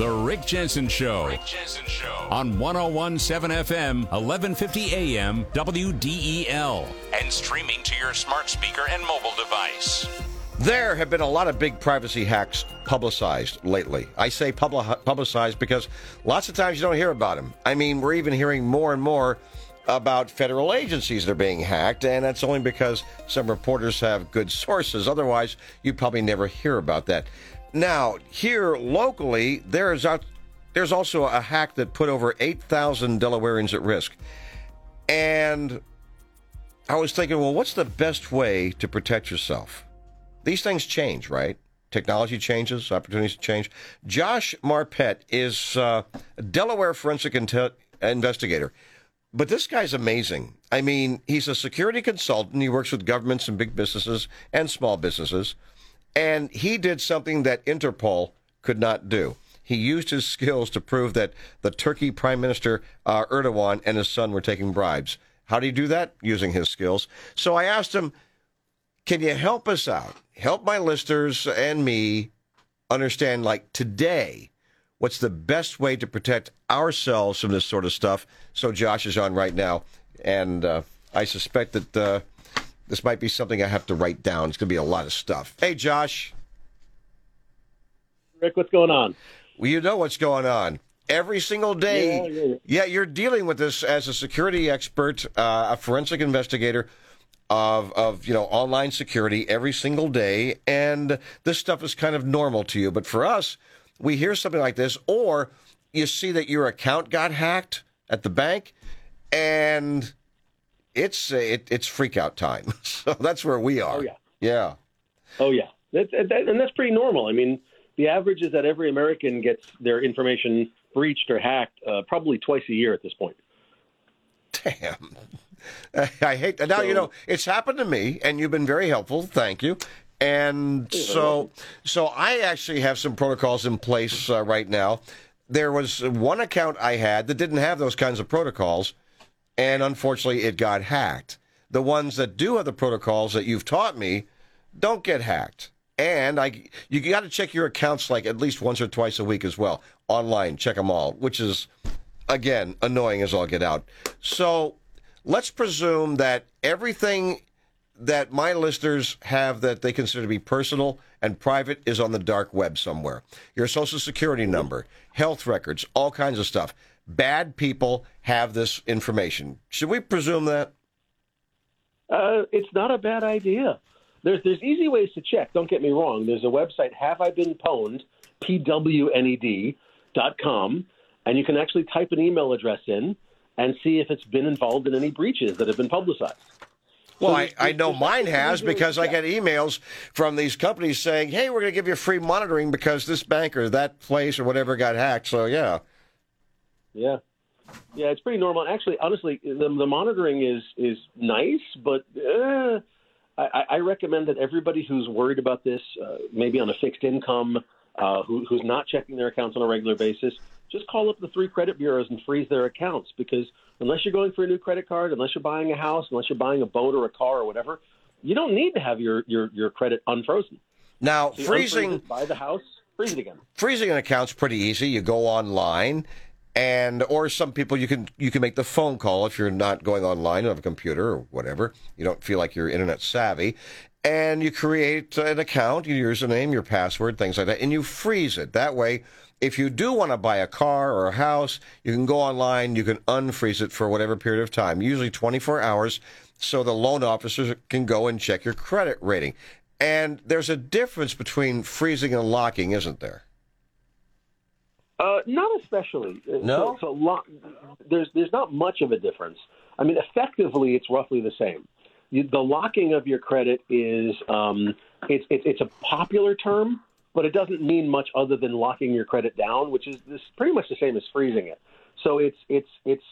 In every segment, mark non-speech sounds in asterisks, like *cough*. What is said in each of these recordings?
The Rick Jensen Show. Rick Jensen Show. On 1017 FM, 1150 AM, WDEL. And streaming to your smart speaker and mobile device. There have been a lot of big privacy hacks publicized lately. I say publicized because lots of times you don't hear about them. I mean, we're even hearing more and more about federal agencies that are being hacked, and that's only because some reporters have good sources. Otherwise, you probably never hear about that. Now, here locally, there's a, there's also a hack that put over 8,000 Delawareans at risk. And I was thinking, well, what's the best way to protect yourself? These things change, right? Technology changes, opportunities change. Josh Marpet is uh, a Delaware forensic inte- investigator. But this guy's amazing. I mean, he's a security consultant. He works with governments and big businesses and small businesses. And he did something that Interpol could not do. He used his skills to prove that the Turkey Prime Minister uh, Erdogan and his son were taking bribes. How do you do that? Using his skills. So I asked him, Can you help us out? Help my listeners and me understand, like today, what's the best way to protect ourselves from this sort of stuff. So Josh is on right now, and uh, I suspect that uh, this might be something I have to write down. It's going to be a lot of stuff. Hey, Josh. Rick, what's going on? Well, you know what's going on. Every single day, Yeah, yeah. yeah, you're dealing with this as a security expert, uh, a forensic investigator of of you know online security every single day, and this stuff is kind of normal to you. But for us, we hear something like this, or you see that your account got hacked at the bank, and it's it, it's freak out time. *laughs* So that's where we are. Oh, yeah. yeah. Oh yeah, that, that, and that's pretty normal. I mean, the average is that every American gets their information breached or hacked uh, probably twice a year at this point. Damn. *laughs* I hate that. Now, you know, it's happened to me, and you've been very helpful. Thank you. And so, so I actually have some protocols in place uh, right now. There was one account I had that didn't have those kinds of protocols, and unfortunately, it got hacked. The ones that do have the protocols that you've taught me don't get hacked. And I, you got to check your accounts like at least once or twice a week as well online. Check them all, which is again annoying as all get out. So let's presume that everything that my listeners have that they consider to be personal and private is on the dark web somewhere. Your social security number, health records, all kinds of stuff. Bad people have this information. Should we presume that? Uh, it's not a bad idea. There's there's easy ways to check. Don't get me wrong. There's a website, Have I Been Pwned, P W N E D dot com, and you can actually type an email address in and see if it's been involved in any breaches that have been publicized. Well, So I, I know mine has because I get emails from these companies saying, hey, we're going to give you free monitoring because this bank or that place or whatever got hacked. So, yeah. Yeah, yeah, it's pretty normal. Actually, honestly, the, the monitoring is is nice, but uh, I, I recommend that everybody who's worried about this, uh, maybe on a fixed income, uh, who, who's not checking their accounts on a regular basis, just call up the three credit bureaus and freeze their accounts. Because unless you're going for a new credit card, unless you're buying a house, unless you're buying a boat or a car or whatever, you don't need to have your your, your credit unfrozen. Now, So freezing. buy the house, freeze it again. freezing an account's pretty easy. You go online, and or some people you can you can make the phone call if you're not going online, on a computer or whatever. You don't feel like you're internet savvy, and you create an account, your username, your password, things like that, and you freeze it. That way. If you do want to buy a car or a house, you can go online, you can unfreeze it for whatever period of time, usually 24 hours, so the loan officers can go and check your credit rating. And there's a difference between freezing and locking, isn't there? Uh, not especially. Uh, No? So, so there's there's not much of a difference. I mean, effectively, it's roughly the same. You, the locking of your credit is um, it's, it's it's a popular term, but it doesn't mean much other than locking your credit down, which is this pretty much the same as freezing it. So it's it's it's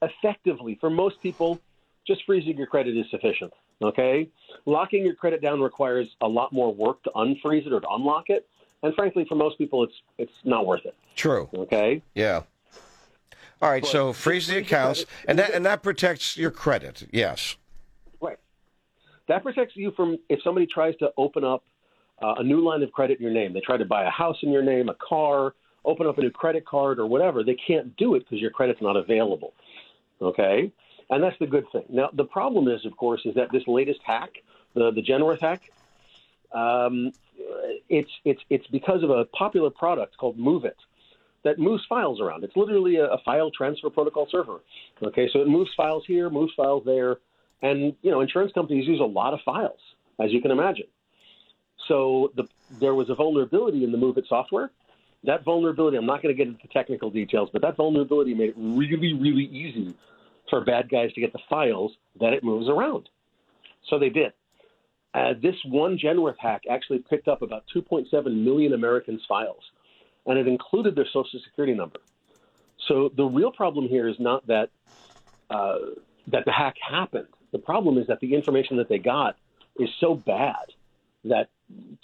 effectively for most people, just freezing your credit is sufficient. Okay, locking your credit down requires a lot more work to unfreeze it or to unlock it, and frankly, for most people, it's it's not worth it. True. Okay. Yeah. All right. But so freeze the accounts, credit- and that and that protects your credit. Yes. Right. That protects you from if somebody tries to open up uh, a new line of credit in your name. They try to buy a house in your name, a car, open up a new credit card or whatever, they can't do it because your credit's not available. Okay? And that's the good thing. Now, the problem is, of course, is that this latest hack, the, the Genworth hack, um, it's, it's, it's because of a popular product called MoveIt that moves files around. It's literally a, a file transfer protocol server. Okay, so it moves files here, moves files there, and you know insurance companies use a lot of files, as you can imagine. So the, there was a vulnerability in the MoveIt software. That vulnerability, I'm not going to get into technical details, but that vulnerability made it really, really easy for bad guys to get the files that it moves around. So they did. Uh, this one Genworth hack actually picked up about 2.7 million Americans' files, and it included their social security number. So the real problem here is not that uh, that the hack happened. The problem is that the information that they got is so bad that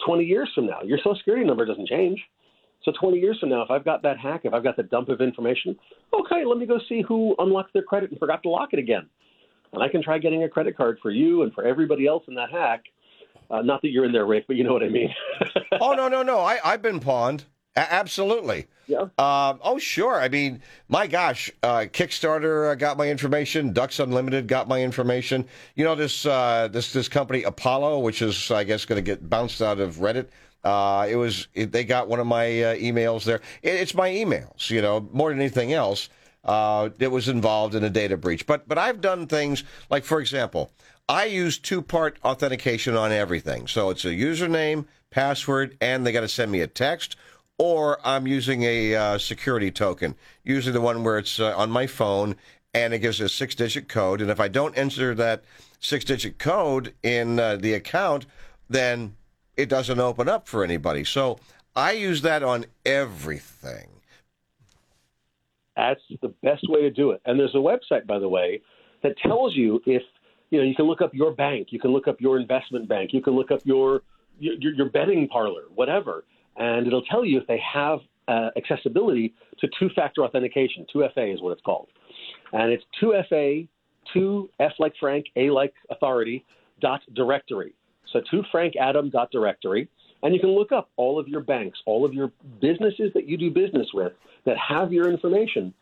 20 years from now, your social security number doesn't change. So 20 years from now, if I've got that hack, if I've got the dump of information, okay, let me go see who unlocked their credit and forgot to lock it again. And I can try getting a credit card for you and for everybody else in that hack. Uh, not that you're in there, Rick, but you know what I mean. *laughs* oh, no, no, no. I, I've been pawned. A- absolutely. Yeah. Uh, oh, sure. I mean, my gosh, uh, Kickstarter uh, got my information. Ducks Unlimited got my information. You know this uh, this this company Apollo, which is I guess going to get bounced out of Reddit. Uh, it was it, they got one of my uh, emails there. It, it's my emails, you know, more than anything else. Uh, that was involved in a data breach. But but I've done things like, for example, I use two part authentication on everything. So it's a username, password, and they got to send me a text or I'm using a uh, security token, usually the one where it's uh, on my phone and it gives a six digit code. And if I don't enter that six digit code in uh, the account, then it doesn't open up for anybody. So I use that on everything. That's the best way to do it. And there's a website, by the way, that tells you if you know you can look up your bank, you can look up your investment bank, you can look up your your, your betting parlor, whatever and it'll tell you if they have uh, accessibility to two-factor authentication. 2FA is what it's called, and it's 2FA, 2F like Frank, A like authority dot directory. So 2 Frank Adam dot directory, and you can look up all of your banks, all of your businesses that you do business with that have your information,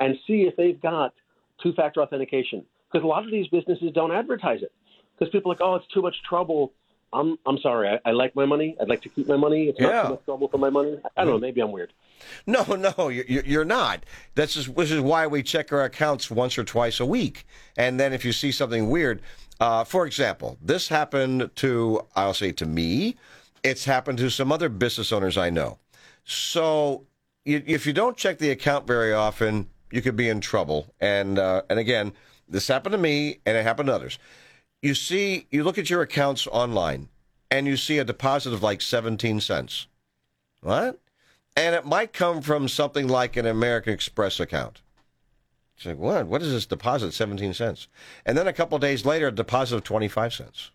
and see if they've got two-factor authentication. Because a lot of these businesses don't advertise it because people are like, oh, it's too much trouble I'm I'm sorry. I, I, like my money. I'd like to keep my money. It's not too much trouble for my money. I don't know. Maybe I'm weird. No, no, you're not. This is this is why we check our accounts once or twice a week. And then if you see something weird, uh, for example, this happened to I'll say to me. It's happened to some other business owners I know. So if you don't check the account very often, you could be in trouble. And uh, and again, this happened to me, and it happened to others you see, you look at your accounts online and you see a deposit of like 17 cents. What? And it might come from something like an American Express account. It's like, what? What is this deposit? 17 cents. And then a couple days later, a deposit of 25 cents.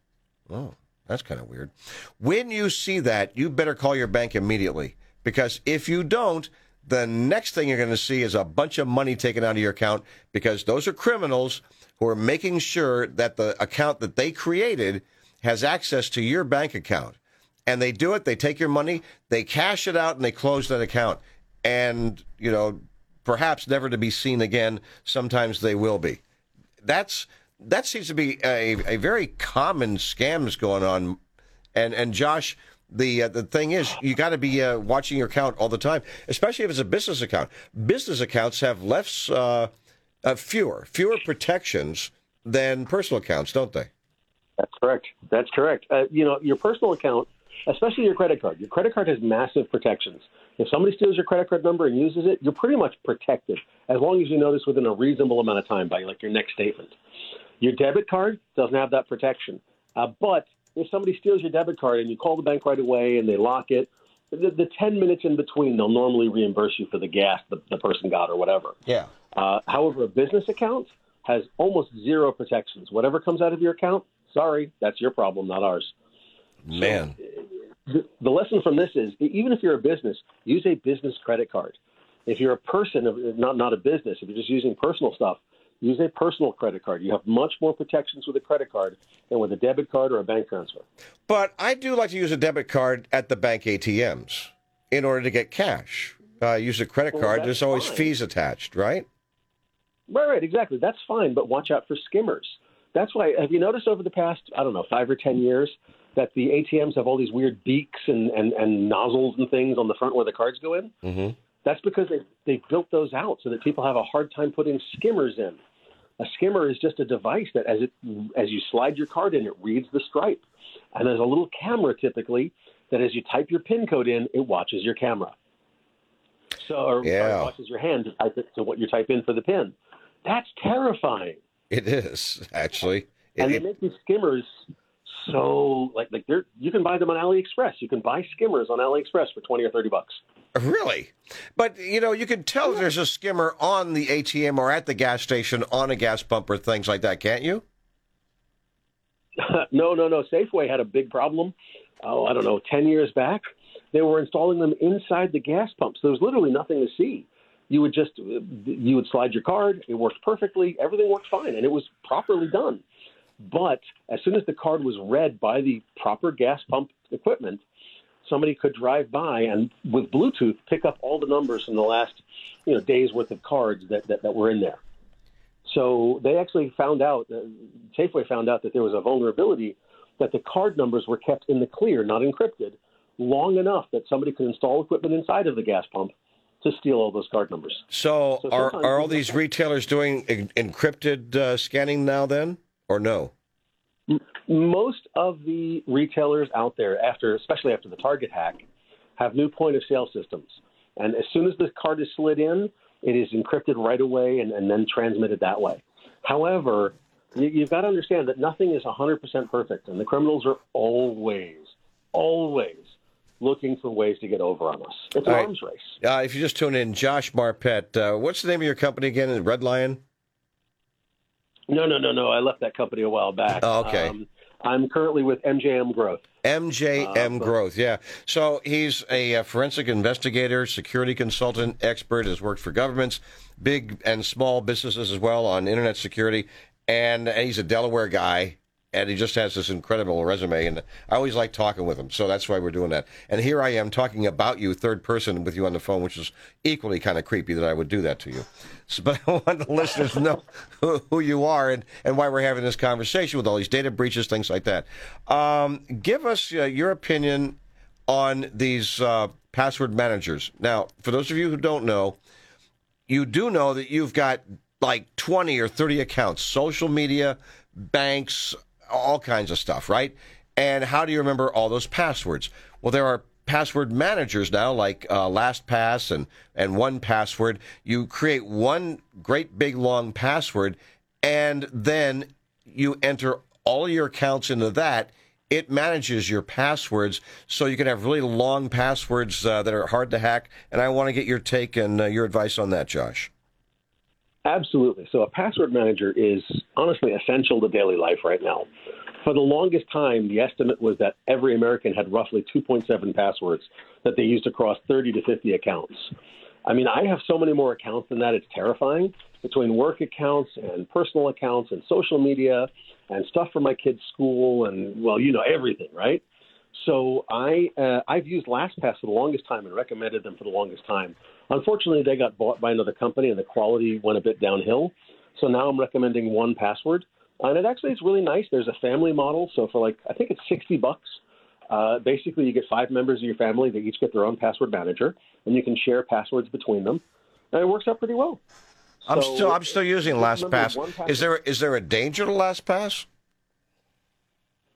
Oh, that's kind of weird. When you see that, you better call your bank immediately because if you don't, the next thing you're going to see is a bunch of money taken out of your account because those are criminals who are making sure that the account that they created has access to your bank account. And they do it, they take your money, they cash it out, and they close that account. And, you know, perhaps never to be seen again. Sometimes they will be. That's that seems to be a, a very common scams going on. And and Josh, the uh, the thing is, you got to be uh, watching your account all the time, especially if it's a business account. Business accounts have less uh, uh, fewer, fewer protections than personal accounts, don't they? That's correct. That's correct. Uh, you know, your personal account, especially your credit card, your credit card has massive protections. If somebody steals your credit card number and uses it, you're pretty much protected as long as you notice within a reasonable amount of time by like your next statement. Your debit card doesn't have that protection. Uh, but if somebody steals your debit card and you call the bank right away and they lock it, the, the 10 minutes in between, they'll normally reimburse you for the gas the, the person got or whatever. Yeah. Uh, however, a business account has almost zero protections. Whatever comes out of your account, sorry, that's your problem, not ours. Man. So, the, the lesson from this is even if you're a business, use a business credit card. If you're a person, not not a business, if you're just using personal stuff, use a personal credit card. You have much more protections with a credit card than with a debit card or a bank transfer. But I do like to use a debit card at the bank ATMs in order to get cash. uh, use a credit Well, card, there's always fine. fees attached, right? Right, right, exactly. That's fine, but watch out for skimmers. That's why. Have you noticed over the past, I don't know, five or ten years, that the ATMs have all these weird beaks and and, and nozzles and things on the front where the cards go in? Mm-hmm. That's because they they built those out so that people have a hard time putting skimmers in. A skimmer is just a device that, as it as you slide your card in, it reads the stripe, and there's a little camera typically that, as you type your PIN code in, it watches your camera. So, or Yeah. sorry, watches your hand to type it to what you type in for the PIN. That's terrifying. It is actually. It- and they it- make these skimmers so like like they're you can buy them on AliExpress. You can buy skimmers on AliExpress for twenty or thirty bucks. Really? But, you know, you can tell if there's a skimmer on the ATM or at the gas station on a gas pump or things like that, can't you? *laughs* no, no, no. Safeway had a big problem. Oh, I don't know, ten years back. They were installing them inside the gas pumps. There was literally nothing to see. You would just you would slide your card. It worked perfectly. Everything worked fine, and it was properly done. But as soon as the card was read by the proper gas pump equipment, somebody could drive by and with Bluetooth pick up all the numbers from the last you know days worth of cards that, that, that were in there. So they actually found out, uh, Safeway found out that there was a vulnerability that the card numbers were kept in the clear, not encrypted, long enough that somebody could install equipment inside of the gas pump to steal all those card numbers. So, So are, are all these retailers doing en- encrypted uh, scanning now then, or no? Most of the retailers out there, after especially after the Target hack, have new point of sale systems. And as soon as the card is slid in, it is encrypted right away and, and then transmitted that way. However, you, you've got to understand that nothing is 100% perfect, and the criminals are always, always looking for ways to get over on us. It's an right. arms race. Uh, if you just tune in, Josh Marpet, uh, what's the name of your company again? Red Lion? No, no, no, no. I left that company a while back. Oh, okay. Um, I'm currently with MJM Growth. MJM Uh, but- Growth, yeah. So he's a, uh forensic investigator, security consultant, expert, has worked for governments, big and small businesses as well on internet security. And he's a Delaware guy, and he just has this incredible resume. And I always like talking with him, so that's why we're doing that. And here I am talking about you, third person, with you on the phone, which is equally kind of creepy that I would do that to you. So, but *laughs* I want the listeners to know who, who you are and, and why we're having this conversation with all these data breaches, things like that. Um, give us uh, your opinion on these uh, password managers. Now, for those of you who don't know, you do know that you've got like 20 or 30 accounts, social media, banks, all kinds of stuff, right? And how do you remember all those passwords? Well, there are password managers now like uh, LastPass and, and 1Password. You create one great big long password and then you enter all your accounts into that. It manages your passwords so you can have really long passwords uh, that are hard to hack. And I want to get your take and uh, your advice on that, Josh. Absolutely. So a password manager is honestly essential to daily life right now. For the longest time, the estimate was that every American had roughly 2.7 passwords that they used across 30 to 50 accounts. I mean, I have so many more accounts than that, it's terrifying. Between work accounts and personal accounts and social media and stuff for my kids' school and, well, you know, everything, right? So I uh, I've used LastPass for the longest time and recommended them for the longest time. Unfortunately, they got bought by another company and the quality went a bit downhill. So now I'm recommending 1Password, and it actually is really nice. There's a family model, so for like I think it's 60 bucks. Uh, basically, you get five members of your family. They each get their own password manager, and you can share passwords between them, and it works out pretty well. I'm So, still I'm still using LastPass. Is there is there a danger to LastPass?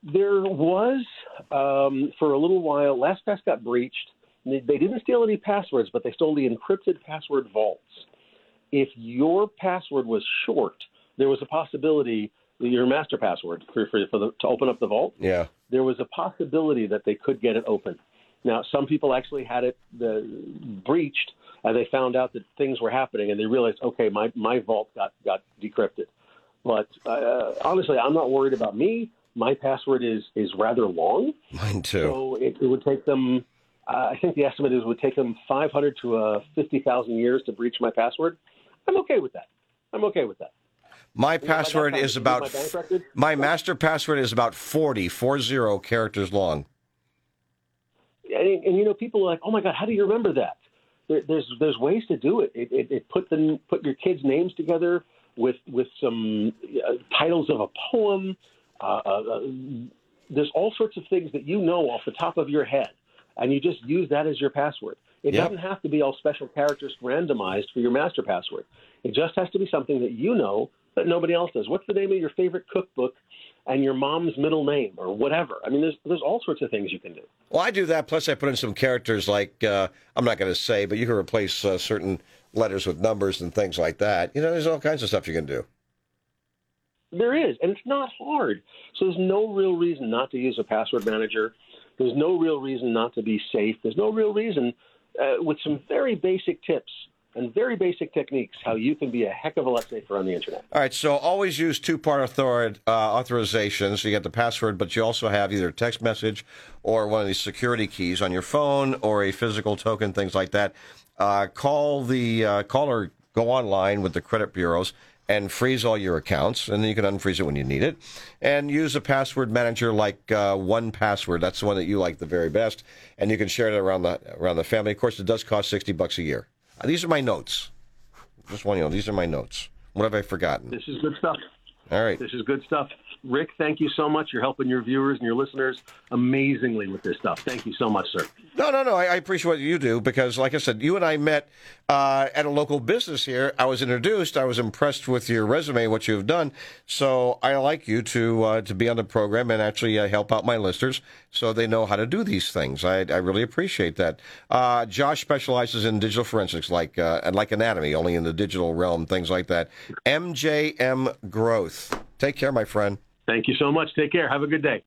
There was um, for a little while. LastPass got breached. They they didn't steal any passwords, but they stole the encrypted password vaults. If your password was short, there was a possibility your master password for, for, for the, to open up the vault. Yeah. There was a possibility that they could get it open. Now, some people actually had it uh, breached, and they found out that things were happening, and they realized, okay, my my vault got got decrypted. But uh, honestly, I'm not worried about me. My password is is rather long, Mine too. so it, it would take them. Uh, I think the estimate is it would take them 500 to uh, 50,000 years to breach my password. I'm okay with that. I'm okay with that. My You know, password time, is if you do about my my master password is about 40, 40 characters long. and, and you know, people are like, "Oh my God, how do you remember that?" there, there's there's ways to do it. It, it, it put the put your kids' names together with with some uh, titles of a poem. Uh, uh, there's all sorts of things that you know off the top of your head, and you just use that as your password. It Yep. doesn't have to be all special characters randomized for your master password. It just has to be something that you know that nobody else does. What's the name of your favorite cookbook and your mom's middle name or whatever? I mean, there's there's all sorts of things you can do. Well, I do that. Plus, I put in some characters like uh, I'm not going to say, but you can replace uh, certain letters with numbers and things like that. You know, there's all kinds of stuff you can do. There is, and it's not hard. So there's no real reason not to use a password manager. There's no real reason not to be safe. There's no real reason, uh, with some very basic tips and very basic techniques, how you can be a heck of a lot safer on the internet. All right, so always use two-part author- uh, authorization. So you get the password, but you also have either a text message or one of these security keys on your phone or a physical token, things like that. Uh, call the uh, call or go online with the credit bureaus and freeze all your accounts, and then you can unfreeze it when you need it. And use a password manager like uh, 1Password. That's the one that you like the very best, and you can share it around the around the family. Of course, it does cost sixty bucks a year. Uh, these are my notes. Just one, you know, these are my notes. What have I forgotten? This is good stuff. All right. This is good stuff. Rick, thank you so much. You're helping your viewers and your listeners amazingly with this stuff. Thank you so much, sir. No, no, no. I, I appreciate what you do because, like I said, you and I met uh, at a local business here. I was introduced. I was impressed with your resume, what you've done. So I like you to uh, to be on the program and actually uh, help out my listeners so they know how to do these things. I, I really appreciate that. Uh, Josh specializes in digital forensics, like uh, and like anatomy, only in the digital realm, things like that. MJM Growth. Take care, my friend. Thank you so much. Take care. Have a good day.